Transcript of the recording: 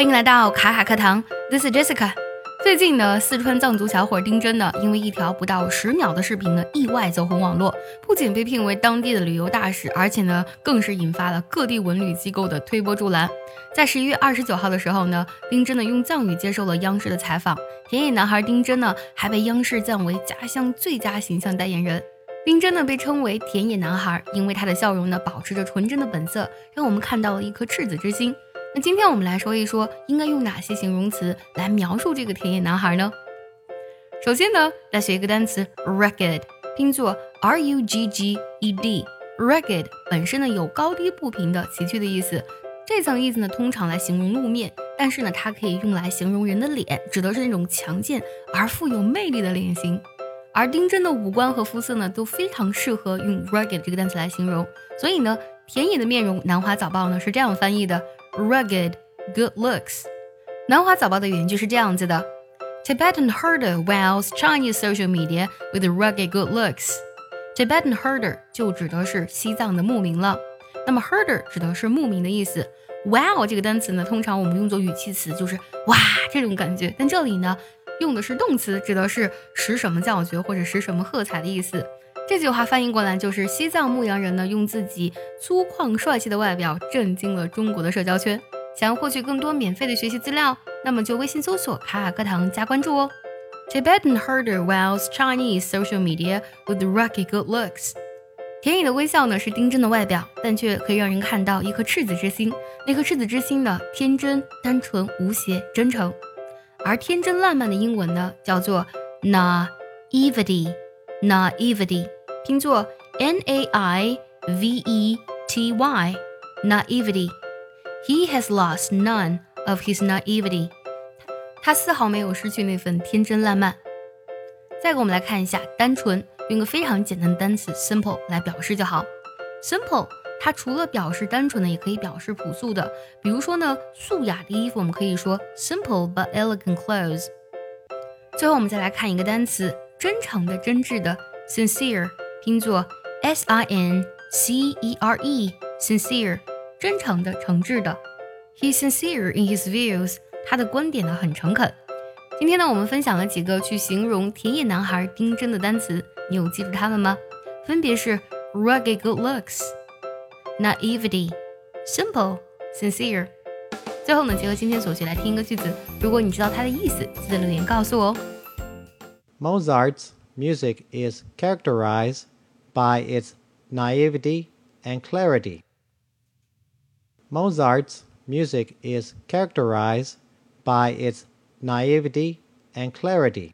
欢迎来到卡卡课堂，This is Jessica。最近呢，四川藏族小伙丁真呢，因为一条不到十秒的视频呢，意外走红网络，不仅被聘为当地的旅游大使，而且呢，更是引发了各地文旅机构的推波助澜。在十一月二十九号的时候呢，丁真呢用藏语接受了央视的采访，田野男孩丁真呢还被央视赞为家乡最佳形象代言人。丁真呢被称为田野男孩，因为他的笑容呢保持着纯真的本色，让我们看到了一颗赤子之心。那今天我们来说一说，应该用哪些形容词来描述这个田野男孩呢？首先呢，来学一个单词 rugged，拼作 r u g g e d。rugged 本身呢有高低不平的崎岖的意思，这层意思呢通常来形容路面，但是呢它可以用来形容人的脸，指的是那种强健而富有魅力的脸型。而丁真的五官和肤色呢都非常适合用 rugged 这个单词来形容，所以呢，田野的面容，南华早报呢是这样翻译的。Rugged, good looks。南华早报的原句是这样子的：Tibetan herder wows Chinese social media with rugged good looks。Tibetan herder 就指的是西藏的牧民了。那么 herder 指的是牧民的意思。Wow 这个单词呢，通常我们用作语气词，就是哇这种感觉。但这里呢，用的是动词，指的是使什么叫绝或者使什么喝彩的意思。这句话翻译过来就是：西藏牧羊人呢，用自己粗犷帅气的外表震惊了中国的社交圈。想要获取更多免费的学习资料，那么就微信搜索“卡卡课堂”加关注哦。Tibetan herder wows Chinese social media with Rocky good looks。田野的微笑呢是丁真的外表，但却可以让人看到一颗赤子之心。那颗赤子之心呢，天真、单纯、无邪、真诚。而天真烂漫的英文呢，叫做 naivety，naivety。拼作 N A I V E T Y，naivety。He has lost none of his naivety。他丝毫没有失去那份天真烂漫。再给我们来看一下单纯，用个非常简单的单词 simple 来表示就好。simple 它除了表示单纯的，也可以表示朴素的。比如说呢，素雅的衣服，我们可以说 simple but elegant clothes。最后我们再来看一个单词，真诚的、真挚的 sincere。拼作 S I N C E R E，sincere，真诚的、诚挚的。He's sincere in his views，他的观点呢很诚恳。今天呢，我们分享了几个去形容田野男孩丁真的单词，你有记住它们吗？分别是 rugged good looks，naivety，simple，sincere。最后呢，结合今天所学来听一个句子，如果你知道它的意思，记得留言告诉我哦。Mozart's music is characterized by its naivety and clarity. Mozart's music is characterized by its naivety and clarity.